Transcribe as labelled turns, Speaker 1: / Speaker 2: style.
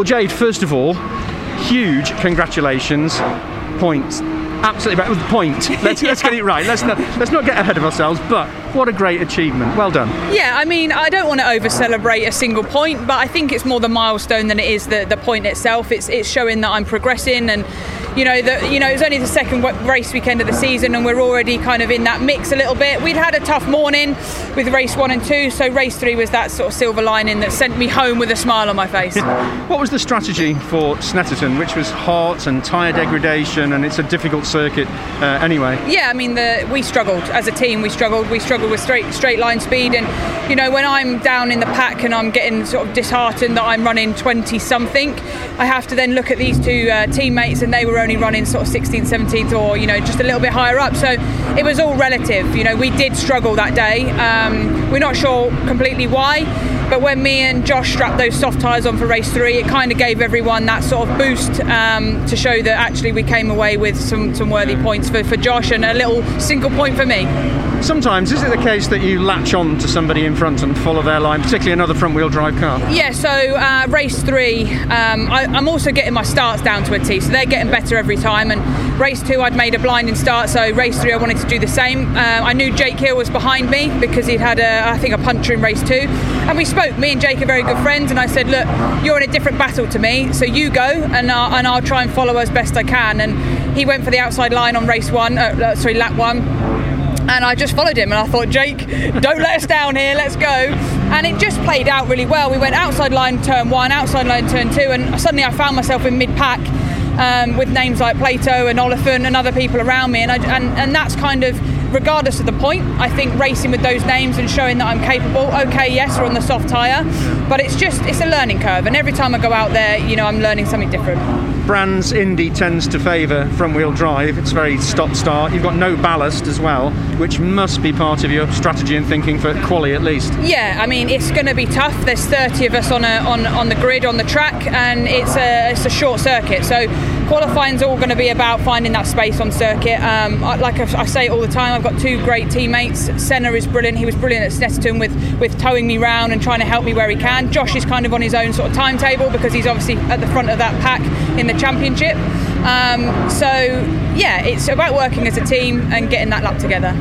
Speaker 1: Well, Jade, first of all, huge congratulations. Points. Absolutely right. It was the point. Let's, let's get it right. Let's not, let's not get ahead of ourselves, but what a great achievement. Well done.
Speaker 2: Yeah, I mean, I don't want to over celebrate a single point, but I think it's more the milestone than it is the, the point itself. It's, it's showing that I'm progressing and you know that you know it was only the second race weekend of the season and we're already kind of in that mix a little bit we'd had a tough morning with race one and two so race three was that sort of silver lining that sent me home with a smile on my face
Speaker 1: what was the strategy for snetterton which was hot and tyre degradation and it's a difficult circuit uh, anyway
Speaker 2: yeah i mean the, we struggled as a team we struggled we struggled with straight straight line speed and you know when i'm down in the pack and i'm getting sort of disheartened that i'm running 20 something i have to then look at these two uh, teammates and they were only running sort of 16th, 17th, or you know just a little bit higher up. So it was all relative. You know, we did struggle that day. Um, we're not sure completely why, but when me and Josh strapped those soft tyres on for race three, it kind of gave everyone that sort of boost um, to show that actually we came away with some, some worthy points for, for Josh and a little single point for me.
Speaker 1: Sometimes is it the case that you latch on to somebody in front and follow their line, particularly another front-wheel drive car?
Speaker 2: Yeah. So uh, race three, um, I, am also getting my starts down to a T, so they're getting better every time. And race two, I'd made a blinding start, so race three, I wanted to do the same. Uh, I knew Jake Hill was behind me because he'd had, a, I think, a puncher in race two, and we spoke. Me and Jake are very good friends, and I said, "Look, you're in a different battle to me, so you go, and I'll, and I'll try and follow as best I can." And he went for the outside line on race one, uh, uh sorry, lap one and I just followed him and I thought, Jake, don't let us down here, let's go. And it just played out really well. We went outside line turn one, outside line turn two, and suddenly I found myself in mid pack um, with names like Plato and Oliphant and other people around me, and, I, and and that's kind of regardless of the point. I think racing with those names and showing that I'm capable. Okay, yes, we're on the soft tyre, but it's just it's a learning curve, and every time I go out there, you know, I'm learning something different.
Speaker 1: Brands Indy tends to favour front wheel drive. It's very stop start. You've got no ballast as well, which must be part of your strategy and thinking for quali at least.
Speaker 2: Yeah, I mean it's going to be tough. There's 30 of us on a, on on the grid on the track, and it's a it's a short circuit. So qualifying's all going to be about finding that space on circuit. Um, like I, I say all the time, I've got two great teammates. Senna is brilliant. He was brilliant at Snetterton with with towing me round and trying to help me where he can. Josh is kind of on his own sort of timetable because he's obviously at the front of that pack in the championship. Um, so yeah, it's about working as a team and getting that lap together.